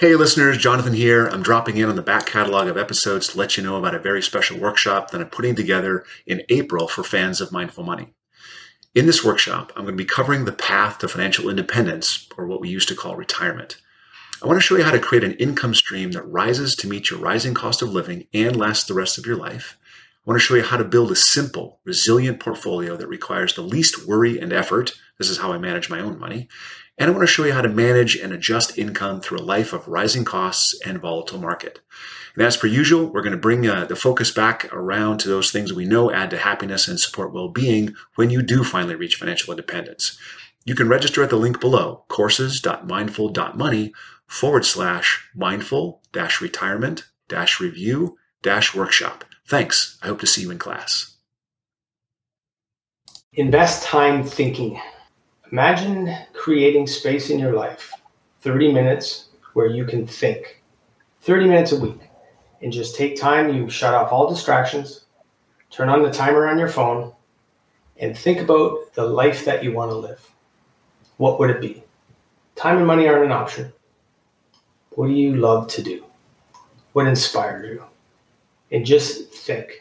Hey listeners, Jonathan here. I'm dropping in on the back catalog of episodes to let you know about a very special workshop that I'm putting together in April for fans of Mindful Money. In this workshop, I'm going to be covering the path to financial independence, or what we used to call retirement. I want to show you how to create an income stream that rises to meet your rising cost of living and lasts the rest of your life. I want to show you how to build a simple, resilient portfolio that requires the least worry and effort. This is how I manage my own money. And I want to show you how to manage and adjust income through a life of rising costs and volatile market. And as per usual, we're going to bring uh, the focus back around to those things we know add to happiness and support well-being when you do finally reach financial independence. You can register at the link below, courses.mindful.money forward slash mindful dash retirement dash review dash workshop. Thanks. I hope to see you in class. Invest time thinking. Imagine creating space in your life, 30 minutes where you can think, 30 minutes a week, and just take time. You shut off all distractions, turn on the timer on your phone, and think about the life that you want to live. What would it be? Time and money aren't an option. What do you love to do? What inspires you? And just think.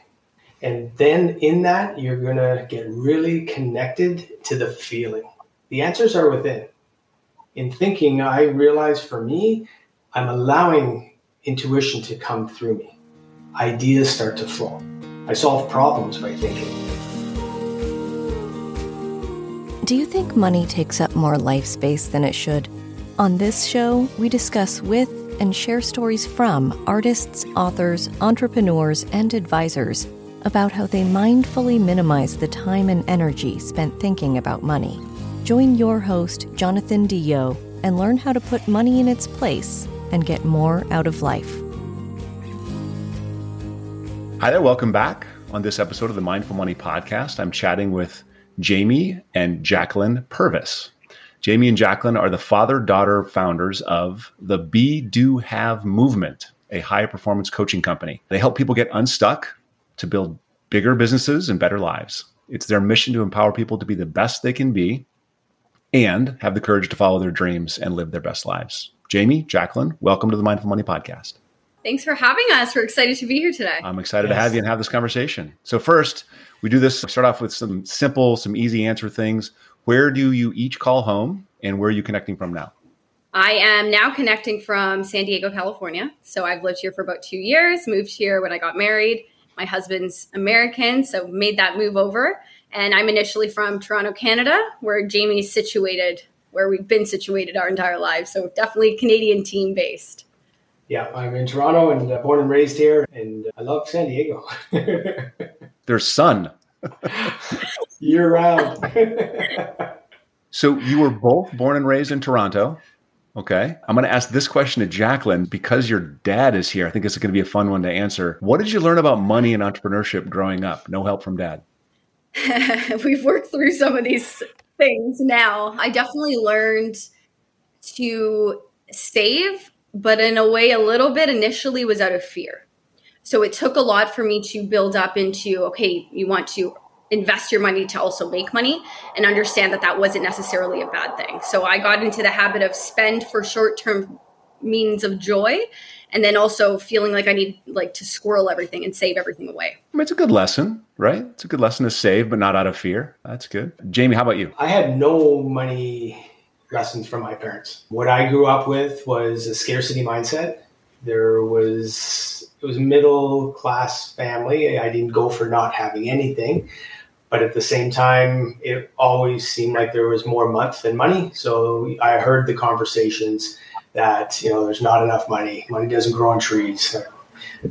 And then in that, you're going to get really connected to the feeling the answers are within. In thinking, I realize for me, I'm allowing intuition to come through me. Ideas start to flow. I solve problems by thinking. Do you think money takes up more life space than it should? On this show, we discuss with and share stories from artists, authors, entrepreneurs, and advisors about how they mindfully minimize the time and energy spent thinking about money. Join your host, Jonathan DeYoe, and learn how to put money in its place and get more out of life. Hi there, welcome back. On this episode of the Mindful Money Podcast, I'm chatting with Jamie and Jacklyn Purvis. Jamie and Jacklyn are the father daughter founders of the Be Do Have movement, a high performance coaching company. They help people get unstuck to build bigger businesses and better lives. It's their mission to empower people to be the best they can be and have the courage to follow their dreams and live their best lives. Jamie, Jacklyn, welcome to the Mindful Money Podcast. Thanks for having us. We're excited to be here today. I'm excited yes. to have you and have this conversation. So, first, we do this start off with some simple, some easy answer things. Where do you each call home and where are you connecting from now? I am now connecting from San Diego, California. So, I've lived here for about two years, moved here when I got married. My husband's American, so made that move over. And I'm initially from Toronto, Canada, where Jamie's situated, where we've been situated our entire lives. So definitely Canadian team based. Yeah, I'm in Toronto and uh, born and raised here, and I love San Diego. There's sun year round. so you were both born and raised in Toronto. Okay. I'm going to ask this question to Jacklyn because your dad is here. I think this is going to be a fun one to answer. What did you learn about money and entrepreneurship growing up? No help from dad. we've worked through some of these things now. I definitely learned to save, but in a way, a little bit initially was out of fear. So it took a lot for me to build up into okay, you want to invest your money to also make money and understand that that wasn't necessarily a bad thing. So I got into the habit of spend for short term means of joy and then also feeling like I need like to squirrel everything and save everything away. I mean, it's a good lesson, right? It's a good lesson to save, but not out of fear. That's good. Jamie, how about you? I had no money lessons from my parents. What I grew up with was a scarcity mindset. There was it was a middle class family. I didn't go for not having anything, but at the same time, it always seemed like there was more month than money. So I heard the conversations that you know there's not enough money. Money doesn't grow on trees.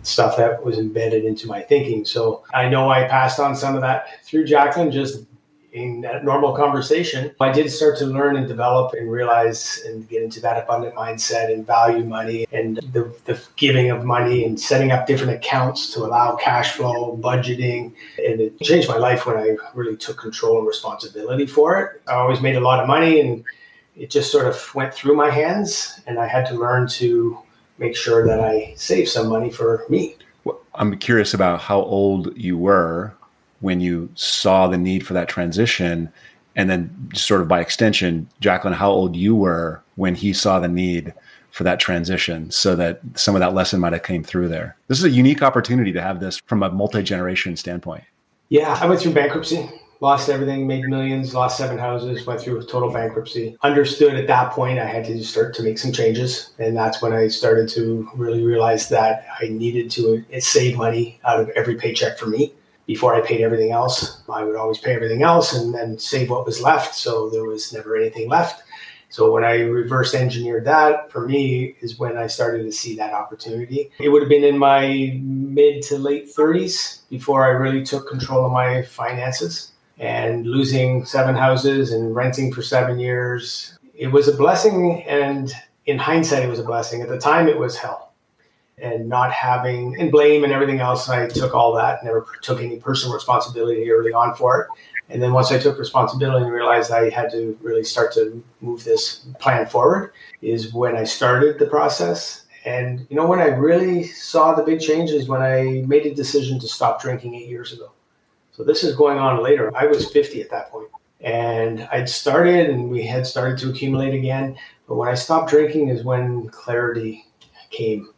Stuff that was embedded into my thinking. So i know i passed on some of that through Jacklyn just in that normal conversation. I did start to learn and develop and realize and get into that abundant mindset and value money and the, the giving of money and setting up different accounts to allow cash flow budgeting. And it changed my life when i really took control and responsibility for it. I always made a lot of money and it just sort of went through my hands, and I had to learn to make sure that I save some money for me. Well, I'm curious about how old you were when you saw the need for that transition, and then sort of by extension, Jacklyn, how old you were when he saw the need for that transition so that some of that lesson might have came through there. This is a unique opportunity to have this from a multi-generation standpoint. Yeah, I went through bankruptcy, lost everything, made millions, lost seven houses, went through total bankruptcy. Understood at that point I had to start to make some changes. And that's when I started to really realize that I needed to save money out of every paycheck for me before I paid everything else. I would always pay everything else and then save what was left. So there was never anything left. So when I reverse engineered that, for me is when I started to see that opportunity. It would have been in my mid to late 30s before I really took control of my finances and losing seven houses and renting for 7 years. It was a blessing and in hindsight it was a blessing. At the time it was hell. And not having and blame and everything else, I took all that, never took any personal responsibility early on for it and then once I took responsibility and realized I had to really start to move this plan forward, is when I started the process. And you know, when I really saw the big changes when I made a decision to stop drinking eight years ago. So this is going on later. I was 50 at that. And I'd started and we had started to accumulate again. But when I stopped drinking is when clarity came.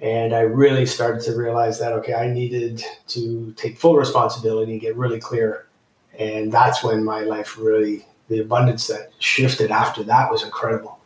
And I really started to realize that, okay, I needed to take full responsibility and get really clear and that's when my life really the abundance that shifted after that was incredible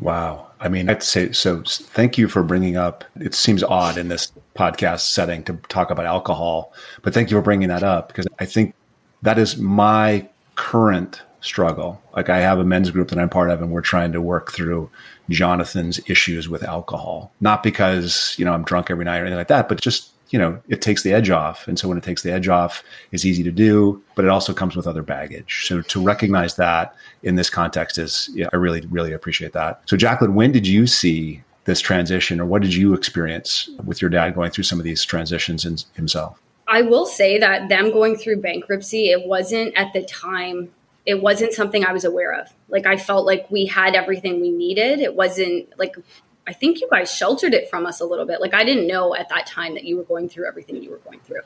wow. I mean i'd say so thank you for bringing up it seems odd in this podcast setting to talk about alcohol but thank you for bringing that up because i think that is my current struggle. Like i have a men's group that i'm part of and we're trying to work through jonathan's issues with alcohol. Not because you know i'm drunk every night or anything like that but just you know, it takes the edge off. And so when it takes the edge off, it's easy to do, but it also comes with other baggage. So to recognize that in this context is, yeah, I really, really appreciate that. So Jacklyn, when did you see this transition or what did you experience with your dad going through some of these transitions in himself? I will say that them going through bankruptcy, it wasn't at the time, it wasn't something I was aware of. Like I felt like we had everything we needed. It wasn't like I think you guys sheltered it from us a little bit. Like I didn't know at that time that you were going through everything you were going through.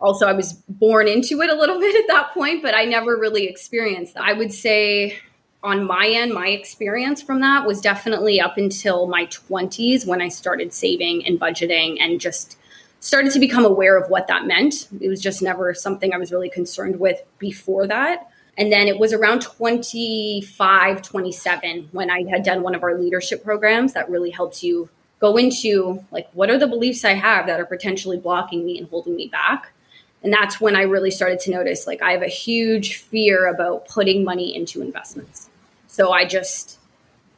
Also, I was born into it a little bit at that point, but I never really experienced that. I would say on my end, my experience from that was definitely up until my 20s when I started saving and budgeting and just started to become aware of what that meant. It was just never something I was really concerned with before that. And then it was around 25, 27 when I had done one of our leadership programs that really helps you go into like, what are the beliefs I have that are potentially blocking me and holding me back? And that's when I really started to notice like, I have a huge fear about putting money into investments. So I just,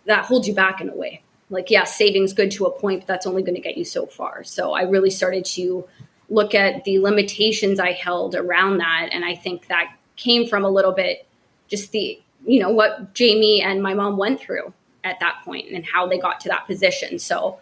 that holds you back in a way. Like, yeah, saving's good to a point, but that's only going to get you so far. So I really started to look at the limitations I held around that. And I think that came from a little bit just the you know what Jamie and my mom went through at that point and how they got to that position. So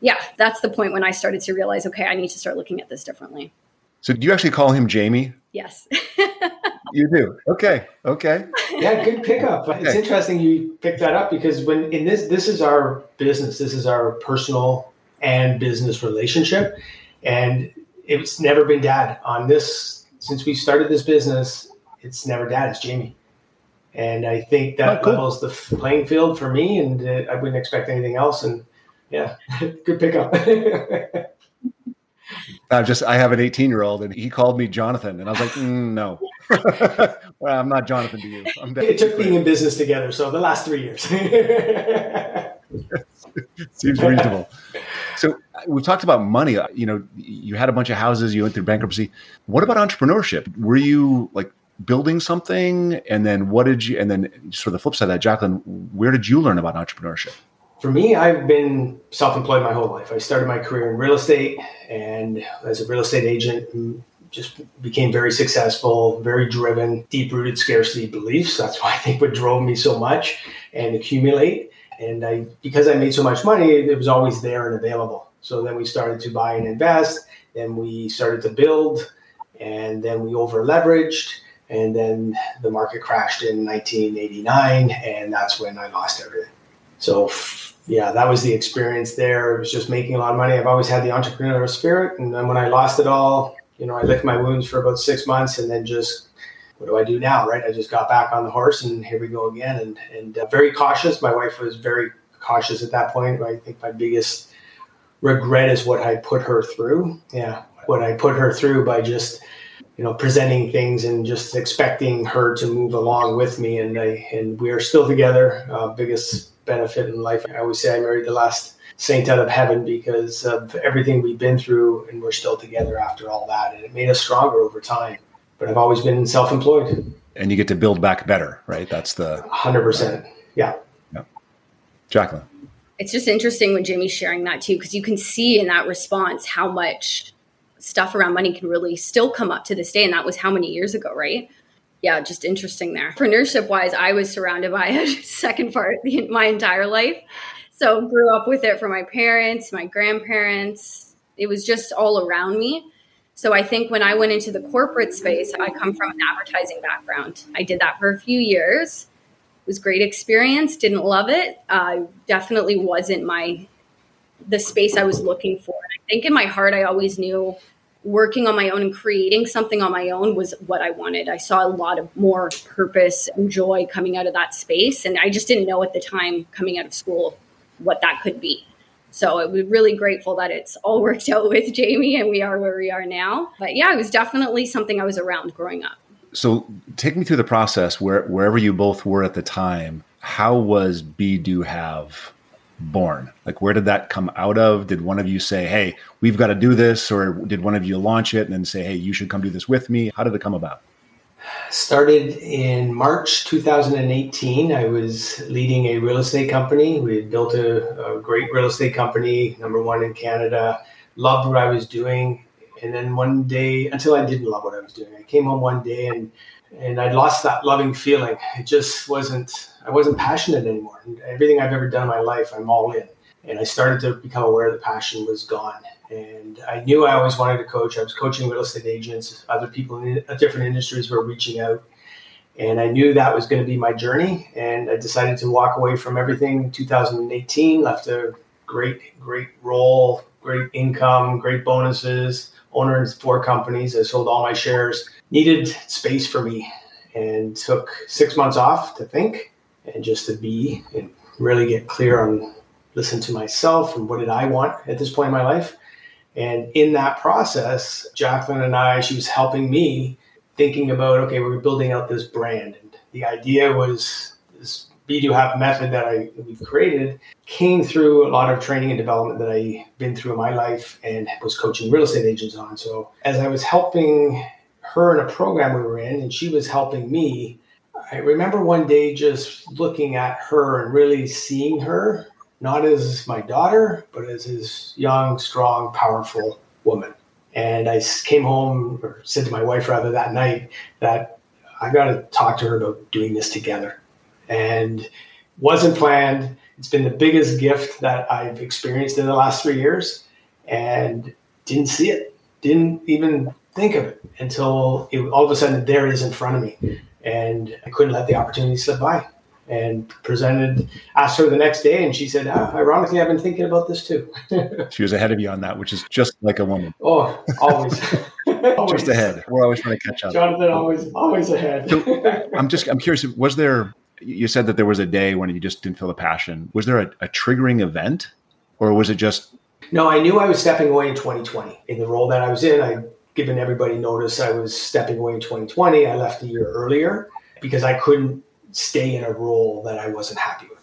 yeah, that's the point when I started to realize okay, I need to start looking at this differently. So do you actually call him Jamie? Yes. you do. Okay. Okay. Yeah, good pickup. Okay. It's interesting you picked that up because when in this this is our business, this is our personal and business relationship and it's never been dad on this since we started this business it's never dad, it's Jamie. And I think that oh, cool. levels the playing field for me, and uh, I wouldn't expect anything else. And yeah, good pickup. I just I have an 18 year old, and he called me Jonathan, and I was like, mm, no, well, I'm not Jonathan to you. it took being in business together, so the last three years. Seems reasonable. So we've talked about money. You know, you had a bunch of houses, you went through bankruptcy. What about entrepreneurship? Were you like building something and then what did you and then sort of the flip side of that Jacklyn where did you learn about entrepreneurship? For me i've been self-employed my whole life. I started my career in real estate and as a real estate agent just became very successful very driven deep-rooted scarcity beliefs. That's why i think what drove me so much and accumulate. And i because i made so much money it was always there and available. So then we started to buy and invest then we started to build and then we over leveraged and then the market crashed in 1989, and that's when I lost everything. So, yeah, that was the experience there. It was just making a lot of money. I've always had the entrepreneurial spirit. And then when I lost it all, you know, I licked my wounds for about six months and then just, what do I do now, right? I just got back on the horse and here we go again. And, and uh, very cautious. My wife was very cautious at that point. I think my biggest regret is what I put her through. Yeah, what I put her through by just you know presenting things and just expecting her to move along with me. And I and we are still together. Uh, biggest benefit in life. I always say I married the last saint out of heaven because of everything we've been through, and we're still together after all that. And it made us stronger over time. But I've always been self-employed. And you get to build back better, right? That's the hundred percent. Yeah. Yeah. Jacklyn. It's just interesting when Jamie's sharing that too, because you can see in that response how much stuff around money can really still come up to this day. And that was how many years ago, right? Yeah, just interesting there. Entrepreneurship wise, I was surrounded by a second part my entire life. So grew up with it from my parents, my grandparents. It was just all around me. So I think when I went into the corporate space, I come from an advertising background. I did that for a few years. It was great experience. Didn't love it. Uh, definitely wasn't my the space I was looking for. And I think in my heart, I always knew working on my own and creating something on my own was what I wanted. I saw a lot of more purpose and joy coming out of that space, and I just didn't know at the time coming out of school what that could be. So we're really grateful that it's all worked out with Jamie and we are where we are now. But yeah, it was definitely something I was around growing up. So take me through the process where wherever you both were at the time. How was Be Do Have born? Like where did that come out of? Did one of you say, "Hey, we've got to do this," or did one of you launch it and then say, "Hey, you should come do this with me"? How did it come about? Started in March 2018. I was leading a real estate company. We had built a, a, great real estate company, number one in Canada. Loved what I was doing. And then one day, until I didn't love what I was doing, I came home one day and and I lost that loving feeling. It just wasn't. I wasn't passionate anymore. And Everything I've ever done in my life, I'm all in. And I started to become aware the passion was gone. And I knew I always wanted to coach. I was coaching real estate agents, other people in uh, different industries were reaching out. And I knew that was going to be my journey. And I decided to walk away from everything 2018, left a great, great role, great income, great bonuses, owner in four companies. I sold all my shares, needed space for me, and took six months off to think and just to be and really get clear on listen to myself and what did I want at this point in my life. And in that process, Jacklyn and I, she was helping me thinking about, okay, we're building out this brand. And the idea was this Be do Have method that I we've created came through a lot of training and development that I've been through in my life and was coaching real estate agents on. So as I was helping her in a program we were in and she was helping me, I remember one day just looking at her and really seeing her not as my daughter, but as this young, strong, powerful woman. And I came home, or said to my wife rather that night, that I got to talk to her about doing this together. And wasn't planned. It's been the biggest gift that I've experienced in the last three years, and didn't see it. Didn't even think of it until it, all of a sudden there it is in front of me, and I couldn't let the opportunity slip by and presented, asked her the next day, and she said, ah, "Ironically, I've been thinking about this too." she was ahead of you on that, which is just like a woman. Oh, always, always. just ahead. We're always trying to catch up. Jonathan, always, always ahead. so, I'm just, I'm curious. Was there? You said that there was a day when you just didn't feel the passion. Was there a, a triggering event, or was it just? No, I knew I was stepping away in 2020 in the role that I was in. I'd given everybody notice I was stepping away in 2020. I left a year earlier because I couldn't stay in a role that I wasn't happy with.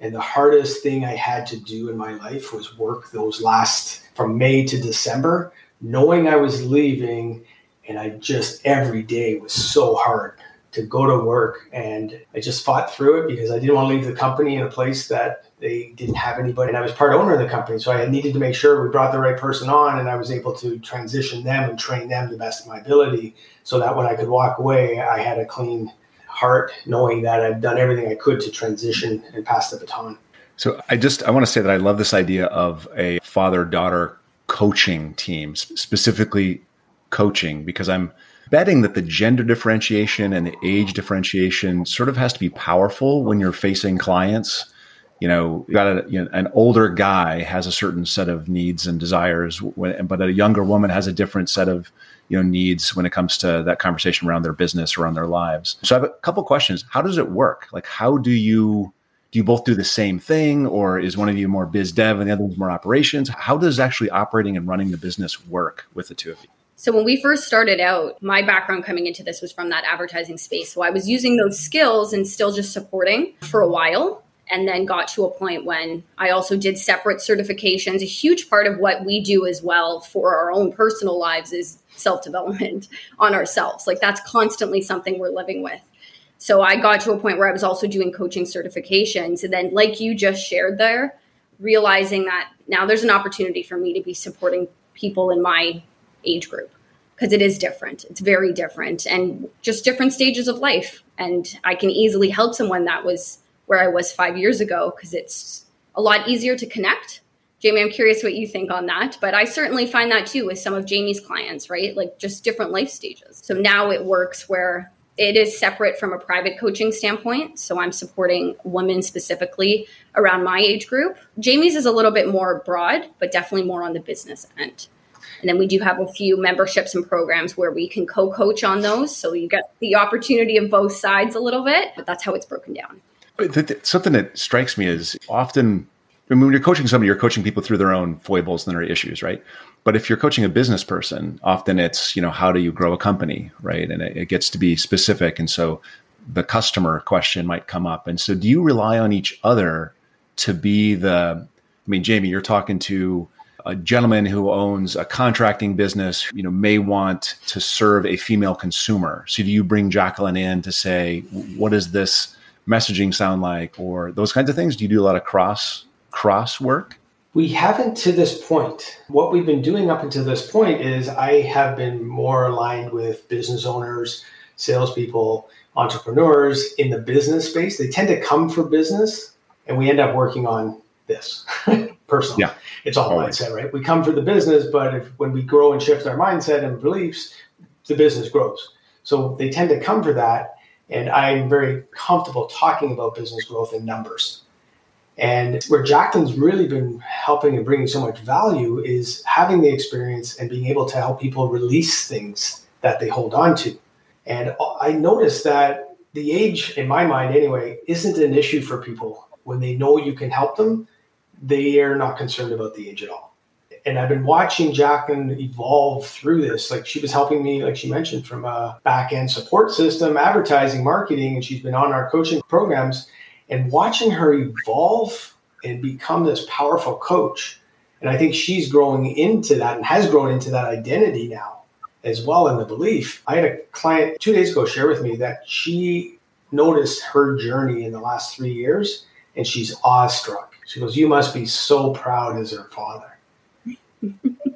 And the hardest thing I had to do in my life was work those last from May to December, knowing I was leaving. And I just every day was so hard to go to work. And I just fought through it because I didn't want to leave the company in a place that they didn't have anybody. And I was part owner of the company. So I needed to make sure we brought the right person on and I was able to transition them and train them the best of my ability so that when I could walk away, I had a clean heart, knowing that I've done everything I could to transition and pass the baton. So I just I want to say that I love this idea of a father daughter coaching team, specifically coaching, because I'm betting that the gender differentiation and the age differentiation sort of has to be powerful when you're facing clients. You know, you got a, you know, an older guy has a certain set of needs and desires, but a younger woman has a different set of you know needs when it comes to that conversation around their business or around their lives. So i have a couple questions. How does it work? Like how do you do you both do the same thing or is one of you more biz dev and the other one's more operations? How does actually operating and running the business work with the two of you so when we first started out my background coming into this was from that advertising space so i was using those skills and still just supporting for a while and then got to a point when I also did separate certifications. A huge part of what we do as well for our own personal lives is self development on ourselves. Like that's constantly something we're living with. So I got to a point where I was also doing coaching certifications. And then, like you just shared there, realizing that now there's an opportunity for me to be supporting people in my age group because it is different. It's very different and just different stages of life. And I can easily help someone that was where I was five years ago because it's a lot easier to connect. Jamie, I'm curious what you think on that, but I certainly find that too with some of Jamie's clients, right? Like just different life stages. So now it works where it is separate from a private coaching standpoint. So I'm supporting women specifically around my age group. Jamie's is a little bit more broad, but definitely more on the business end. And then we do have a few memberships and programs where we can co coach on those. So you get the opportunity of both sides a little bit, but that's how it's broken down. Something that strikes me is often when you're coaching somebody, you're coaching people through their own foibles and their issues, right? But if you're coaching a business person, often it's, you know, how do you grow a company, right? And it, it gets to be specific. And so the customer question might come up. And so do you rely on each other to be the, I mean, Jamie, you're talking to a gentleman who owns a contracting business, you know, may want to serve a female consumer. So do you bring Jacklyn in to say, what does this messaging sound like or those kinds of things? Do you do a lot of cross cross work? We haven't to this point. What we've been doing up until this point is I have been more aligned with business owners, salespeople, entrepreneurs in the business space. They tend to come for business, and we end up working on this personally. Yeah. It's all Always. mindset, right? We come for the business, but if when we grow and shift our mindset and beliefs, the business grows. So they tend to come for that. And I'm very comfortable talking about business growth in numbers. And where Jacklyn's really been helping and bringing so much value is having the experience and being able to help people release things that they hold on to. And I noticed that the age, in my mind anyway, isn't an issue for people. When they know you can help them, they are not concerned about the age at all. And I've been watching Jacklyn evolve through this. Like she was helping me, like she mentioned, from a back end support system, advertising, marketing, and she's been on our coaching programs and watching her evolve and become this powerful coach. And I think she's growing into that and has grown into that identity now as well in the belief. I had a client two days ago share with me that she noticed her journey in the last three years and she's awestruck. She goes, You must be so proud as her father.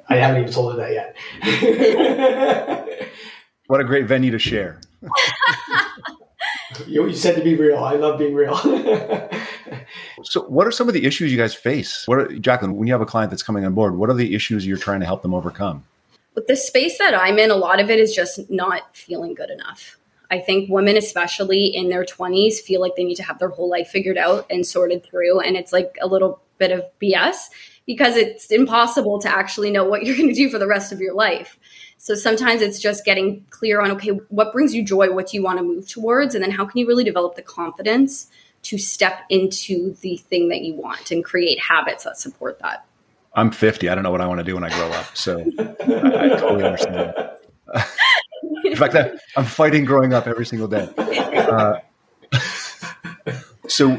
I haven't even told her that yet. what a great venue to share. You, you said to be real. I love being real. so, what are some of the issues you guys face? What, are, Jacklyn, when you have a client that's coming on board, what are the issues you're trying to help them overcome? With the space that I'm in, a lot of it is just not feeling good enough. I think women, especially in their 20s, feel like they need to have their whole life figured out and sorted through. And it's like a little bit of BS because it's impossible to actually know what you're going to do for the rest of your life. So sometimes it's just getting clear on okay, what brings you joy? What do you want to move towards? And then how can you really develop the confidence to step into the thing that you want and create habits that support that? I'm 50. I don't know what I want to do when I grow up. So I, I totally understand. In fact, I, am fighting growing up every single day. Uh, so,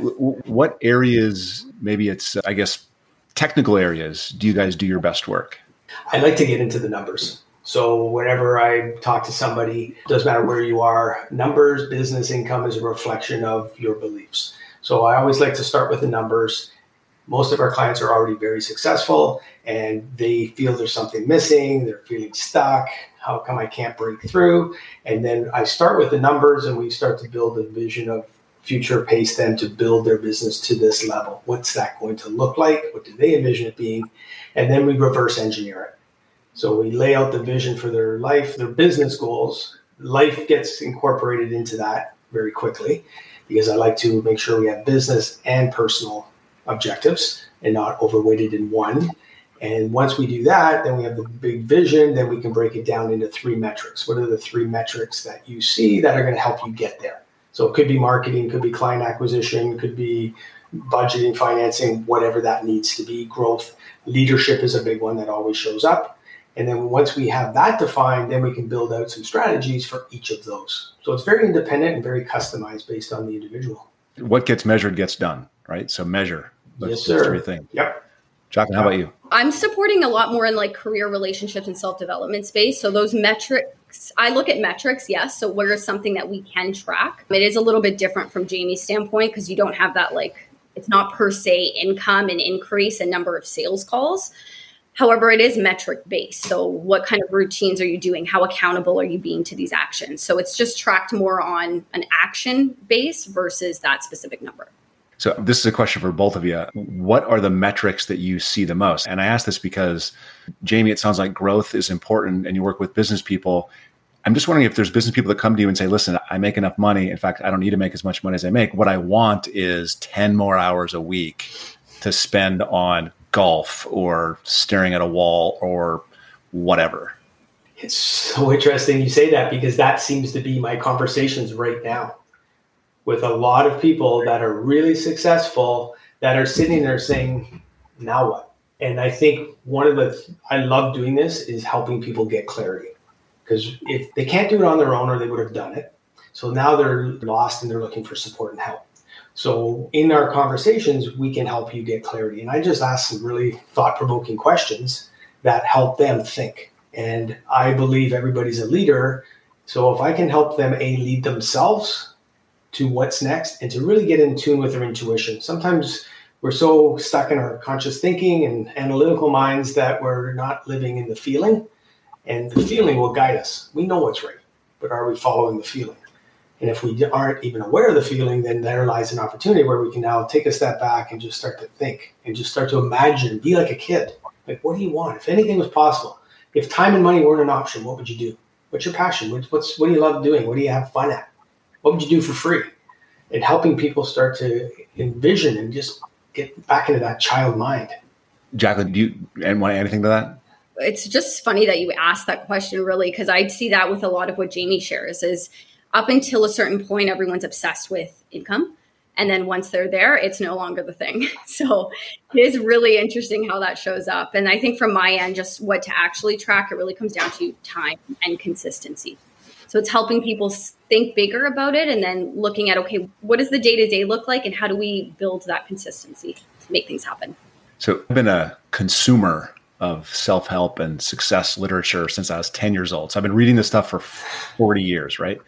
what areas, maybe it's, I guess, technical areas, do you guys do your best work? I like to get into the numbers. So whenever I talk to somebody, doesn't matter where you are, numbers, business income is a reflection of your beliefs. So I always like to start with the numbers. Most of our clients are already very successful and they feel there's something missing, they're feeling stuck. How come I can't break through? And then I start with the numbers and we start to build a vision of future pace them to build their business to this level. What's that going to look like? What do they envision it being? And then we reverse engineer it. So we lay out the vision for their life, their business goals. Life gets incorporated into that very quickly because I like to make sure we have business and personal objectives and not overweighted in one. And once we do that, then we have the big vision. Then we can break it down into three metrics. What are the three metrics that you see that are going to help you get there? So it could be marketing, could be client acquisition, could be budgeting, financing, whatever that needs to be. Growth, leadership is a big one that always shows up. And then once we have that defined, then we can build out some strategies for each of those. So it's very independent and very customized based on the individual. What gets measured gets done, right? So measure. Yes, sir. Three things. Yep. Jacklyn, how about you? I'm supporting a lot more in like career relationships and self development space. So those metrics, I look at metrics, yes. So where is something that we can track? It is a little bit different from Jamie's standpoint because you don't have that like it's not per se income and increase in number of sales calls. However, it is metric based. So, what kind of routines are you doing? How accountable are you being to these actions? So, it's just tracked more on an action base versus that specific number. So, this is a question for both of you. What are the metrics that you see the most? And I ask this because, Jamie, it sounds like growth is important and you work with business people. I'm just wondering if there's business people that come to you and say, listen, I make enough money. In fact, I don't need to make as much money as I make. What I want is 10 more hours a week to spend on golf or staring at a wall or whatever. It's so interesting you say that because that seems to be my conversations right now with a lot of people that are really successful that are sitting there saying, now what? And I think one of the, I love doing this is helping people get clarity because if they can't do it on their own or they would have done it. So now they're lost and they're looking for support and help. So in our conversations, we can help you get clarity. And I just ask some really thought provoking questions that help them think. And I believe everybody's a leader. So if I can help them a lead themselves to what's next and to really get in tune with their intuition. Sometimes we're so stuck in our conscious thinking and analytical minds that we're not living in the feeling. And the feeling will guide us. We know what's right, but are we following the feeling? And if we aren't even aware of the feeling, then there lies an opportunity where we can now take a step back and just start to think and just start to imagine, be like a kid. Like, what do you want? If anything was possible, if time and money weren't an option, what would you do? What's your passion? What's what do you love doing? What do you have fun at? What would you do for free? And helping people start to envision and just get back into that child mind. Jacklyn, do you and want to add anything to that? It's just funny that you asked that question, really, because I see that with a lot of what Jamie shares is up until a certain point, everyone's obsessed with income. And then once they're there, it's no longer the thing. So it is really interesting how that shows up. And I think from my end, just what to actually track, it really comes down to time and consistency. So it's helping people think bigger about it and then looking at, okay, what does the day to day look like and how do we build that consistency to make things happen? So I've been a consumer of self help and success literature since I was 10 years old. So I've been reading this stuff for 40 years, right?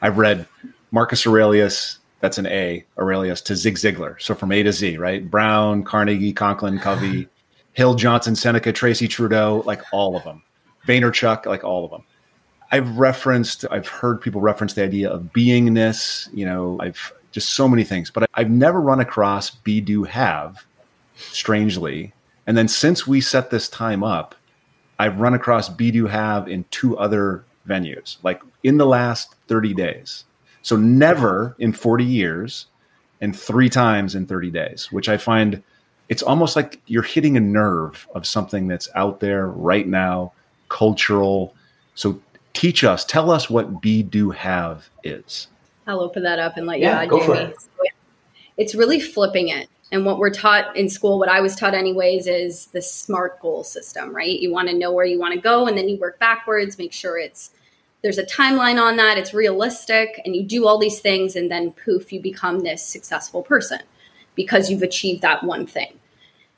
I've read Marcus Aurelius, that's an A, Aurelius, to Zig Ziglar. So from A to Z, right? Brown, Carnegie, Conklin, Covey, Hill, Johnson, Seneca, Tracy Trudeau, like all of them. Vaynerchuk, like all of them. I've referenced, I've heard people reference the idea of beingness, you know, I've just so many things, but I've never run across be, do, have, strangely. And then since we set this time up, I've run across be, do, have in two other venues, like in the last 30 days. So never in 40 years and three times in 30 days, which I find it's almost like you're hitting a nerve of something that's out there right now, cultural. So teach us, tell us what be do have is. I'll open that up and let you yeah, add, Jamie. It. it's really flipping it. And what we're taught in school, what I was taught anyways, is the SMART goal system, right? You want to know where you want to go and then you work backwards, make sure it's there's a timeline on that, it's realistic, and you do all these things, and then poof, you become this successful person because you've achieved that one thing.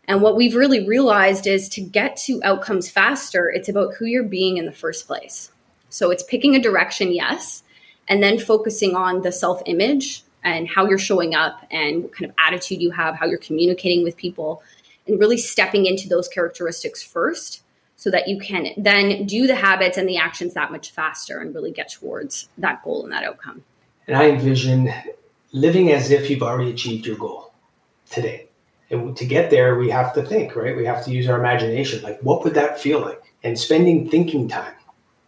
And what we've really realized is to get to outcomes faster, it's about who you're being in the first place. So it's picking a direction, yes, and then focusing on the self image and how you're showing up and what kind of attitude you have, how you're communicating with people, and really stepping into those characteristics first so that you can then do the habits and the actions that much faster and really get towards that goal and that outcome. And I envision living as if you've already achieved your goal today. And to get there, we have to think, right? We have to use our imagination. Like, what would that feel like? And spending thinking time.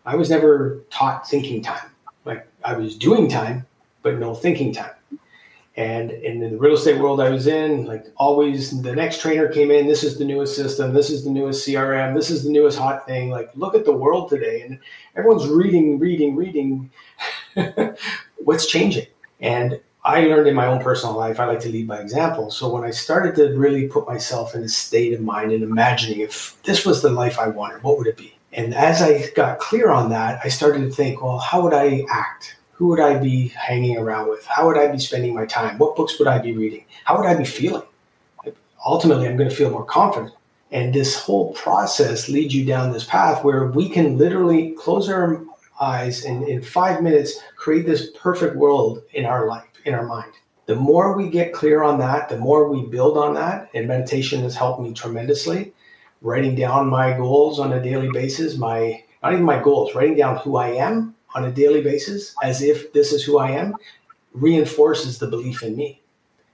I was never taught thinking time. Like, I was doing time, but no thinking time. And, in the real estate world I was in, like always, the next trainer came in. This is the newest system. This is the newest CRM. This is the newest hot thing. Like, look at the world today, and everyone's reading, reading, reading. What's changing? And I learned in my own personal life, I like to lead by example. So when I started to really put myself in a state of mind and imagining if this was the life I wanted, what would it be? And as I got clear on that, I started to think, well, how would I act? Who would I be hanging around with? How would I be spending my time? What books would I be reading? How would I be feeling? Ultimately, I'm going to feel more confident. And this whole process leads you down this path where we can literally close our eyes and in five minutes create this perfect world in our life in our mind. The more we get clear on that, the more we build on that. And meditation has helped me tremendously. Writing down my goals on a daily basis, my not even my goals, writing down who I am on a daily basis as if this is who I am reinforces the belief in me.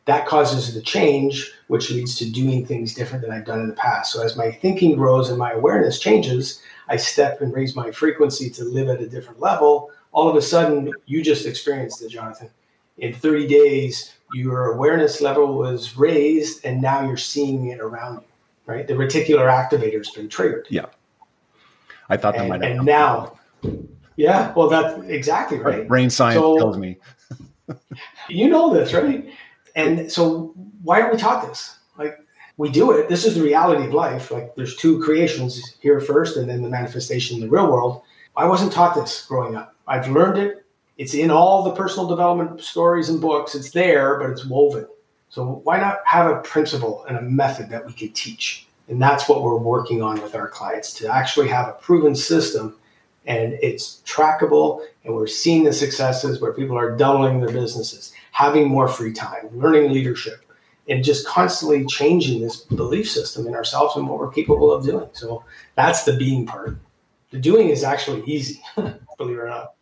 That causes the change, which leads to doing things different than I've done in the past. So as my thinking grows and my awareness changes, I step and raise my frequency to live at a different level. All of a sudden, you just experienced it, Jonathan in 30 days, your awareness level was raised and now you're seeing it around you, right? The reticular activator has been triggered. Yeah. I thought that and, might have And now, yeah, well, that's exactly right. Brain science so, tells me. you know this, right? And so why aren't we taught this? Like, we do it. This is the reality of life. Like, there's two creations here first and then the manifestation in the real world. I wasn't taught this growing up. I've learned it it's in all the personal development stories and books. It's there, but it's woven. So why not have a principle and a method that we can teach? And that's what we're working on with our clients to actually have a proven system and it's trackable and we're seeing the successes where people are doubling their businesses, having more free time, learning leadership, and just constantly changing this belief system in ourselves and what we're capable of doing. So that's the being part. The doing is actually easy, believe it or not.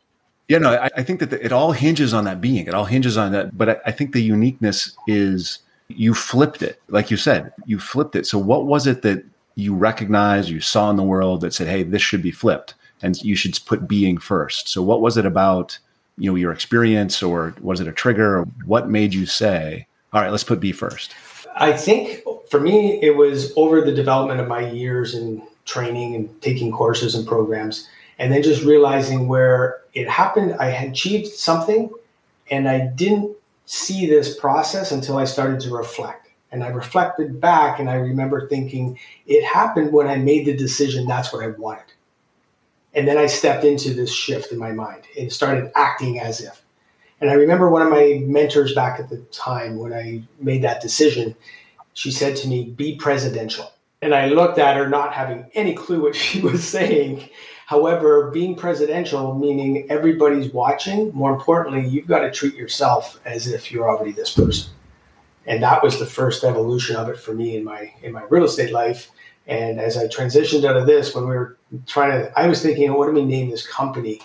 Yeah, no, I, I think that the, it all hinges on that being. It all hinges on that. But I, I think the uniqueness is you flipped it. Like you said, you flipped it. So what was it that you recognized, you saw in the world that said, hey, this should be flipped and you should put being first? So what was it about, you know, your experience or was it a trigger? Or what made you say, all right, let's put be first? I think for me, it was over the development of my years in training and taking courses and programs and then just realizing where it happened i had achieved something and i didn't see this process until i started to reflect. And i reflected back and i remember thinking it happened when i made the decision that's what i wanted. And then i stepped into this shift in my mind and started acting as if. And i remember one of my mentors back at the time when i made that decision she said to me be presidential. And i looked at her not having any clue what she was saying However, being presidential, meaning everybody's watching, more importantly, you've got to treat yourself as if you're already this person. And that was the first evolution of it for me in my in my real estate life. And as I transitioned out of this, when we were trying to, I was thinking, what do we name this company?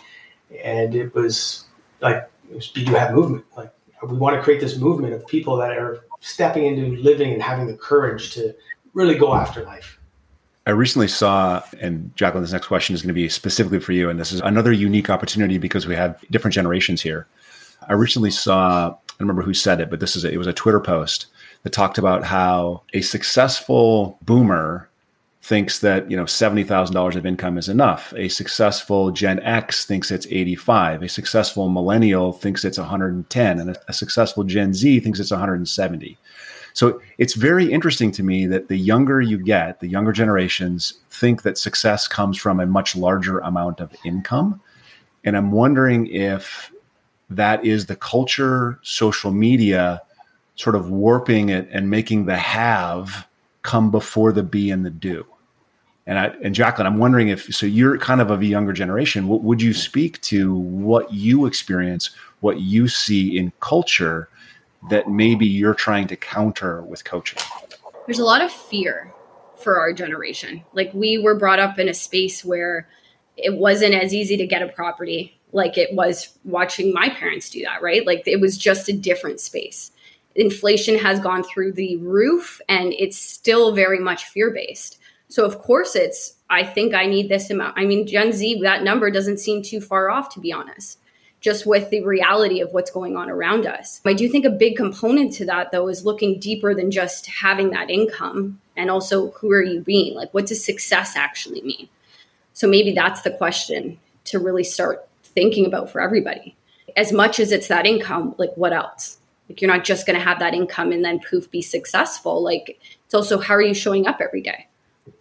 And it was like, it was Do Have Movement. Like, we want to create this movement of people that are stepping into living and having the courage to really go after life. I recently saw, and Jacklyn, this next question is going to be specifically for you, and this is another unique opportunity because we have different generations here. I recently saw, I don't remember who said it, but this is a, it was a Twitter post that talked about how a successful boomer thinks that you know seventy thousand dollars of income is enough. A successful Gen X thinks it's eighty five. A successful millennial thinks it's one hundred and ten, and a, a successful Gen Z thinks it's one hundred and seventy. So it's very interesting to me that the younger you get, the younger generations think that success comes from a much larger amount of income. And I'm wondering if that is the culture, social media sort of warping it and making the have come before the be and the do. And I, and Jacklyn, I'm wondering if so you're kind of of a younger generation. What would you speak to what you experience, what you see in culture that maybe you're trying to counter with coaching? There's a lot of fear for our generation. Like we were brought up in a space where it wasn't as easy to get a property like it was watching my parents do that, right? Like it was just a different space. Inflation has gone through the roof and it's still very much fear based. So, of course, it's, I think I need this amount. I mean, Gen Z, that number doesn't seem too far off, to be honest just with the reality of what's going on around us. I do think a big component to that, though, is looking deeper than just having that income and also who are you being? Like, what does success actually mean? So maybe that's the question to really start thinking about for everybody. As much as it's that income, like, what else? Like you're not just going to have that income and then poof be successful. Like it's also how are you showing up every day?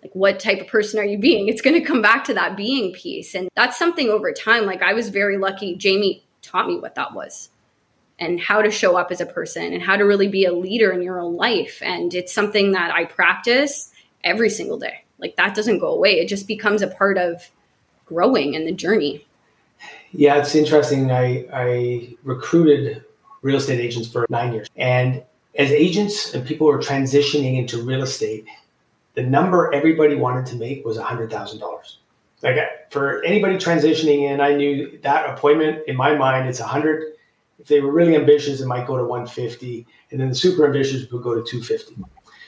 Like what type of person are you being? It's going to come back to that being piece. And that's something over time. Like I was very lucky. Jamie taught me what that was and how to show up as a person and how to really be a leader in your own life. And it's something that I practice every single day. Like that doesn't go away. It just becomes a part of growing and the journey. Yeah, it's interesting. I, I recruited real estate agents for nine years. And as agents and people who are transitioning into real estate, the number everybody wanted to make was $100,000. Like for anybody transitioning in, I knew that appointment in my mind, it's 100. If they were really ambitious, it might go to 150. And then the super ambitious would go to 250.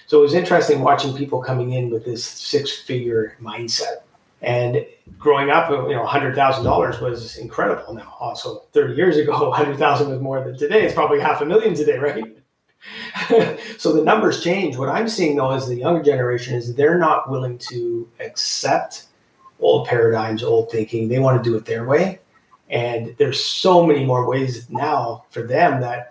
So it was interesting watching people coming in with this six figure mindset. And growing up, you know, hundred thousand dollars was incredible. Now, also thirty years ago, hundred thousand was more than today. It's probably half a million today, right? so the numbers change. What I'm seeing though is the younger generation is they're not willing to accept old paradigms, old thinking. They want to do it their way. And there's so many more ways now for them that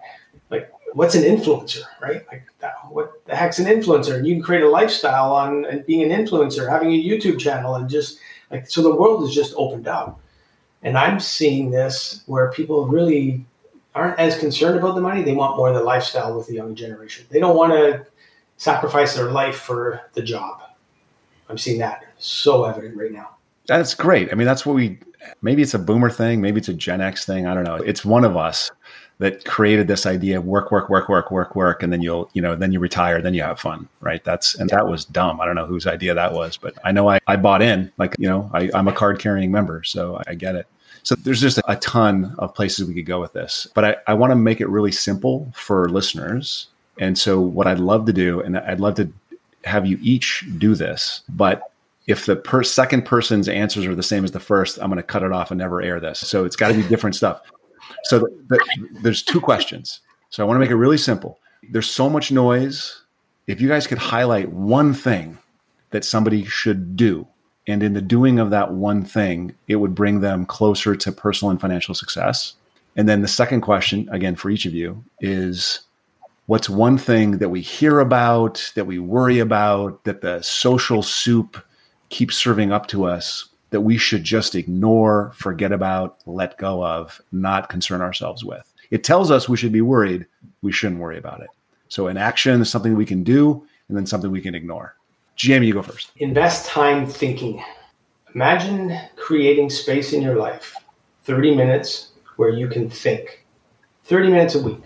like what's an influencer, right? Like what the heck's an influencer? And you can create a lifestyle on being an influencer, having a YouTube channel and just like so the world is just opened up. And I'm seeing this where people really aren't as concerned about the money. They want more of the lifestyle with the young generation. They don't want to sacrifice their life for the job. I'm seeing that so evident right now. That's great. I mean, that's what we maybe it's a boomer thing, maybe it's a Gen X thing. I don't know. It's one of us that created this idea of work, work, work, work, work, work, and then you'll, you know, then you retire, then you have fun, right? That's and that was dumb. I don't know whose idea that was, but I know I, I bought in. Like, you know, I, I'm a card carrying member, so I get it. So there's just a ton of places we could go with this. But I, I want to make it really simple for listeners. And so what I'd love to do, and I'd love to have you each do this, but if the per- second person's answers are the same as the first, I'm going to cut it off and never air this. So it's got to be different stuff. So the, the, there's two questions. So I want to make it really simple. There's so much noise. If you guys could highlight one thing that somebody should do and in the doing of that one thing, it would bring them closer to personal and financial success. And then the second question, again, for each of you, is what's one thing that we hear about, that we worry about, that the social soup keeps serving up to us that we should just ignore, forget about, let go of, not concern ourselves with? It tells us we should be worried. We shouldn't worry about it. So, an action is something we can do, and then something we can ignore. Jamie, you go first. Invest time thinking. Imagine creating space in your life, 30 minutes where you can think, 30 minutes a week,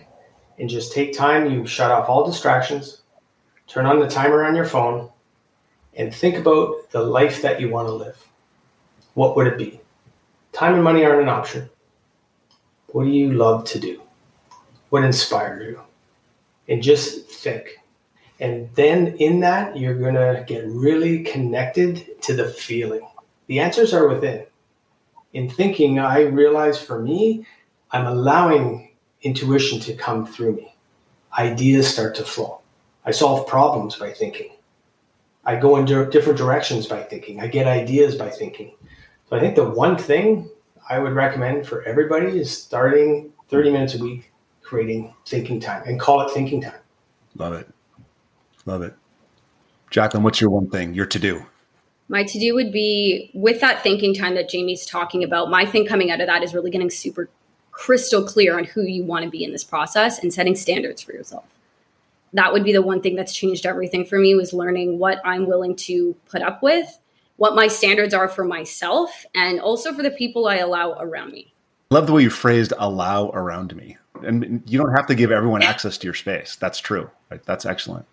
and just take time. You shut off all distractions, turn on the timer on your phone, and think about the life that you want to live. What would it be? Time and money aren't an option. What do you love to do? What inspires you? And just think. And then in that, you're going to get really connected to the feeling. The answers are within. In thinking, I realize for me, I'm allowing intuition to come through me. Ideas start to flow. I solve problems by thinking. I go in different directions by thinking. I get ideas by thinking. So I think the one thing I would recommend for everybody is starting 30 minutes a week creating thinking time and call it thinking time. Love it. Love it. Jacklyn, what's your one thing, your to do? My to do would be with that thinking time that Jamie's talking about. My thing coming out of that is really getting super crystal clear on who you want to be in this process and setting standards for yourself. That would be the one thing that's changed everything for me was learning what I'm willing to put up with, what my standards are for myself, and also for the people I allow around me. I love the way you phrased allow around me. And you don't have to give everyone access to your space. That's true. Right? That's excellent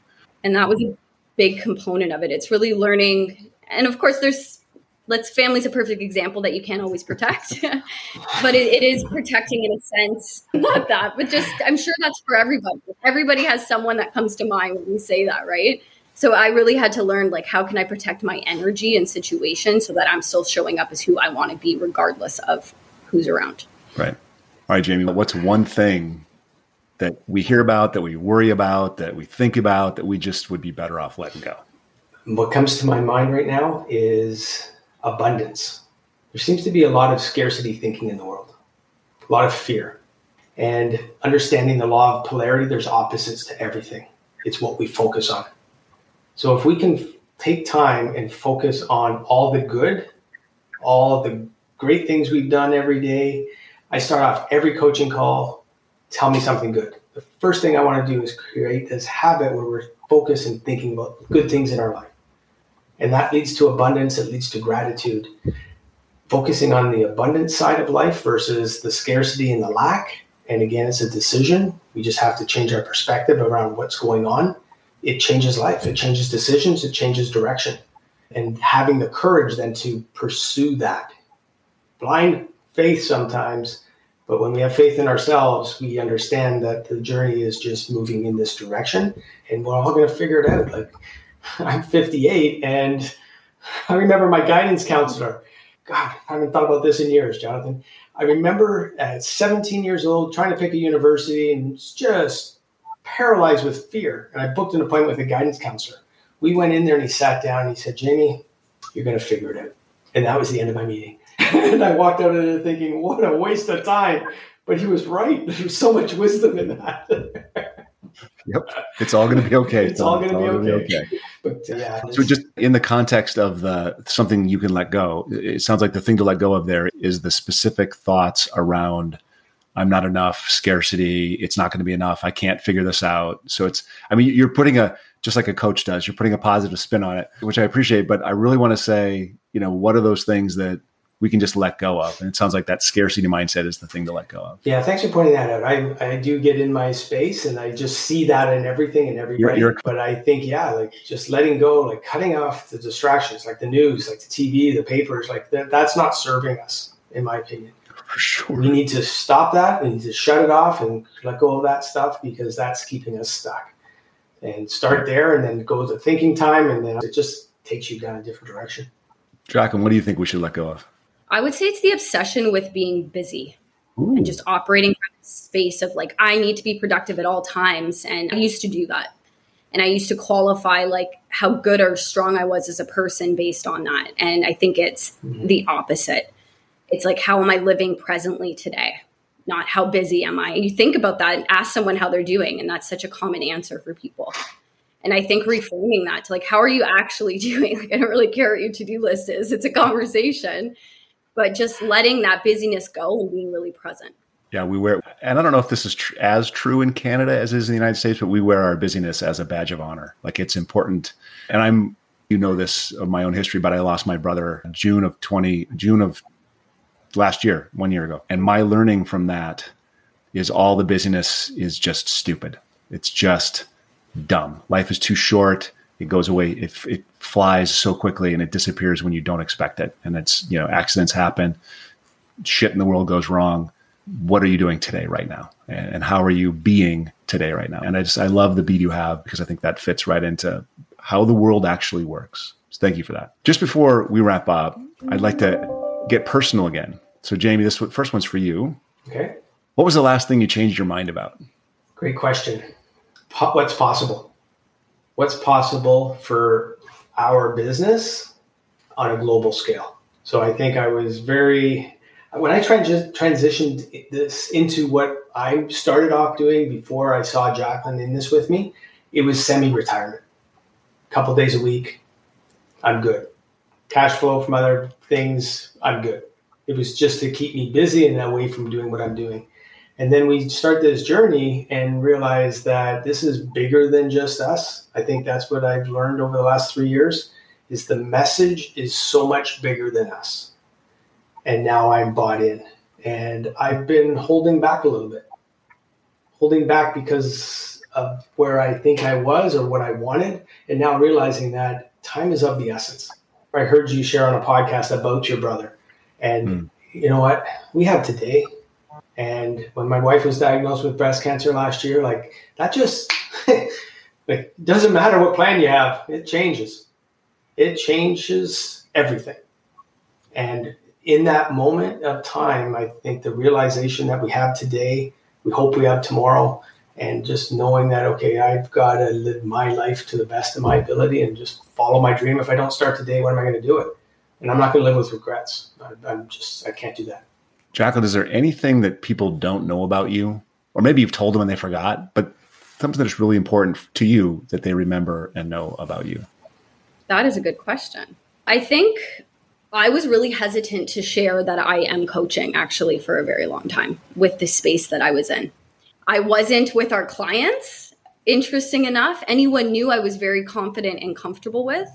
and that was a big component of it it's really learning and of course there's let's family's a perfect example that you can't always protect but it, it is protecting in a sense not that but just i'm sure that's for everybody everybody has someone that comes to mind when we say that right so i really had to learn like how can i protect my energy and situation so that i'm still showing up as who i want to be regardless of who's around right all right jamie what's one thing that we hear about, that we worry about, that we think about, that we just would be better off letting go? What comes to my mind right now is abundance. There seems to be a lot of scarcity thinking in the world, a lot of fear. And understanding the law of polarity, there's opposites to everything. It's what we focus on. So if we can f- take time and focus on all the good, all the great things we've done every day, I start off every coaching call, tell me something good. The first thing I want to do is create this habit where we're focused and thinking about good things in our life. And that leads to abundance, it leads to gratitude. Focusing on the abundance side of life versus the scarcity and the lack. And again, it's a decision. We just have to change our perspective around what's going on. It changes life, it changes decisions, it changes direction. And having the courage then to pursue that. Blind faith sometimes, but when we have faith in ourselves, we understand that the journey is just moving in this direction and we're all going to figure it out. Like, I'm 58 and I remember my guidance counselor. God, I haven't thought about this in years, Jonathan. I remember at 17 years old trying to pick a university and it's just paralyzed with fear. And I booked an appointment with a guidance counselor. We went in there and he sat down and he said, Jamie, you're going to figure it out. And that was the end of my meeting. and I walked out of there thinking, what a waste of time. But he was right. There's so much wisdom in that. yep. It's all going to be okay. It's, it's all, going to be okay. okay. But uh, yeah. So just in the context of the something you can let go, it sounds like the thing to let go of there is the specific thoughts around I'm not enough, scarcity, it's not going to be enough, I can't figure this out. So it's I mean you're putting a just like a coach does, you're putting a positive spin on it, which I appreciate, but I really want to say, you know, what are those things that we can just let go of. And it sounds like that scarcity mindset is the thing to let go of. Yeah, thanks for pointing that out. I, I do get in my space and I just see that in everything and everybody. You're, you're, but I think, yeah, like just letting go, like cutting off the distractions, like the news, like the TV, the papers, like that, that's not serving us, in my opinion. For sure. We need to stop that. We need to shut it off and let go of that stuff because that's keeping us stuck. And start there and then go to thinking time and then it just takes you down a different direction. Jacklyn, what do you think we should let go of? I would say it's the obsession with being busy Ooh. and just operating from a space of like, I need to be productive at all times. And I used to do that. And I used to qualify like how good or strong I was as a person based on that. And I think it's mm-hmm. the opposite. It's like, how am I living presently today? Not how busy am I? You think about that and ask someone how they're doing. And that's such a common answer for people. And I think reframing that to like, how are you actually doing? Like, I don't really care what your to do list is. It's a conversation but just letting that busyness go and being really present. Yeah, we wear, and I don't know if this is tr- as true in Canada as is in the United States, but we wear our busyness as a badge of honor. Like it's important. And I'm, you know, this of my own history, but I lost my brother June of 20, June of last year, one year ago. And my learning from that is all the busyness is just stupid. It's just dumb. Life is too short it goes away. It, it flies so quickly and it disappears when you don't expect it. And it's, you know, accidents happen, shit in the world goes wrong. What are you doing today, right now? And, and how are you being today, right now? And I just, I love the Be Do Have because I think that fits right into how the world actually works. So thank you for that. Just before we wrap up, I'd like to get personal again. So, Jamie, this first one's for you. Okay. What was the last thing you changed your mind about? Great question. What's possible? what's possible for our business on a global scale. So I think I was very when I trans- transitioned this into what I started off doing before I saw Jacklyn in this with me, it was semi-retirement. A couple days a week, I'm good. Cash flow from other things, I'm good. It was just to keep me busy and away from doing what I'm doing. And then we start this journey and realize that this is bigger than just us. I think that's what I've learned over the last three years is the message is so much bigger than us. And now I'm bought in. And I've been holding back a little bit. Holding back because of where I think I was or what I wanted. And now realizing that time is of the essence. I heard you share on a podcast about your brother. And mm. you know what? We have today and when my wife was diagnosed with breast cancer last year, like that just like doesn't matter what plan you have, it changes. It changes everything. And in that moment of time, I think the realization that we have today, we hope we have tomorrow, and just knowing that okay, I've got to live my life to the best of my ability and just follow my dream. If I don't start today, when am I going to do it? And I'm not going to live with regrets. I, I'm just I can't do that. Jacklyn, is there anything that people don't know about you or maybe you've told them and they forgot, but something that's really important to you that they remember and know about you? That is a good question. I think I was really hesitant to share that I am coaching actually for a very long time with the space that I was in. I wasn't with our clients, interesting enough. Anyone knew I was very confident and comfortable with,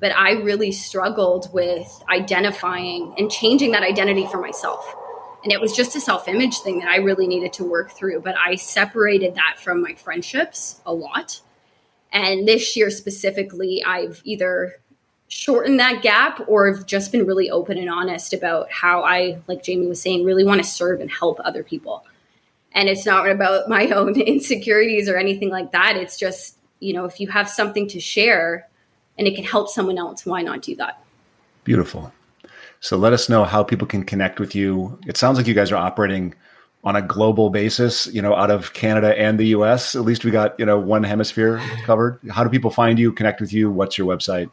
but I really struggled with identifying and changing that identity for myself. And it was just a self image thing that I really needed to work through. But I separated that from my friendships a lot. And this year specifically, I've either shortened that gap or have just been really open and honest about how I, like Jamie was saying, really want to serve and help other people. And it's not about my own insecurities or anything like that. It's just, you know, if you have something to share and it can help someone else, why not do that? Beautiful. So let us know how people can connect with you. It sounds like you guys are operating on a global basis, you know, out of Canada and the US. At least we got, you know, one hemisphere covered. How do people find you, connect with you? What's your website?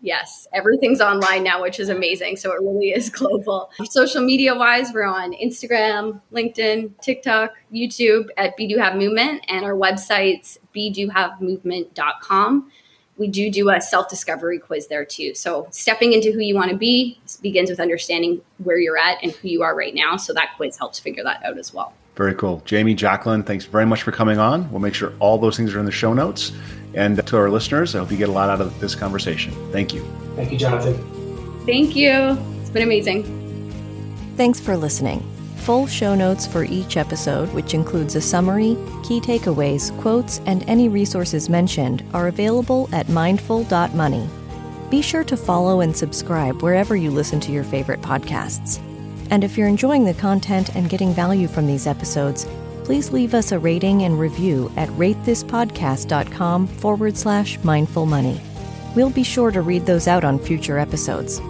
Yes, everything's online now, which is amazing. So it really is global. Social media wise, we're on Instagram, LinkedIn, TikTok, YouTube at Be Do Have Movement, and our website's bedohavemovement.com we do do a self discovery quiz there too. So stepping into who you want to be begins with understanding where you're at and who you are right now. So that quiz helps figure that out as well. Very cool. Jamie, Jacklyn, thanks very much for coming on. We'll make sure all those things are in the show notes. And to our listeners, I hope you get a lot out of this conversation. Thank you. Thank you, Jonathan. Thank you. It's been amazing. Thanks for listening. Full show notes for each episode, which includes a summary, key takeaways, quotes, and any resources mentioned, are available at mindful.money. Be sure to follow and subscribe wherever you listen to your favorite podcasts. And if you're enjoying the content and getting value from these episodes, please leave us a rating and review at ratethispodcast.com forward slash mindful money. We'll be sure to read those out on future episodes.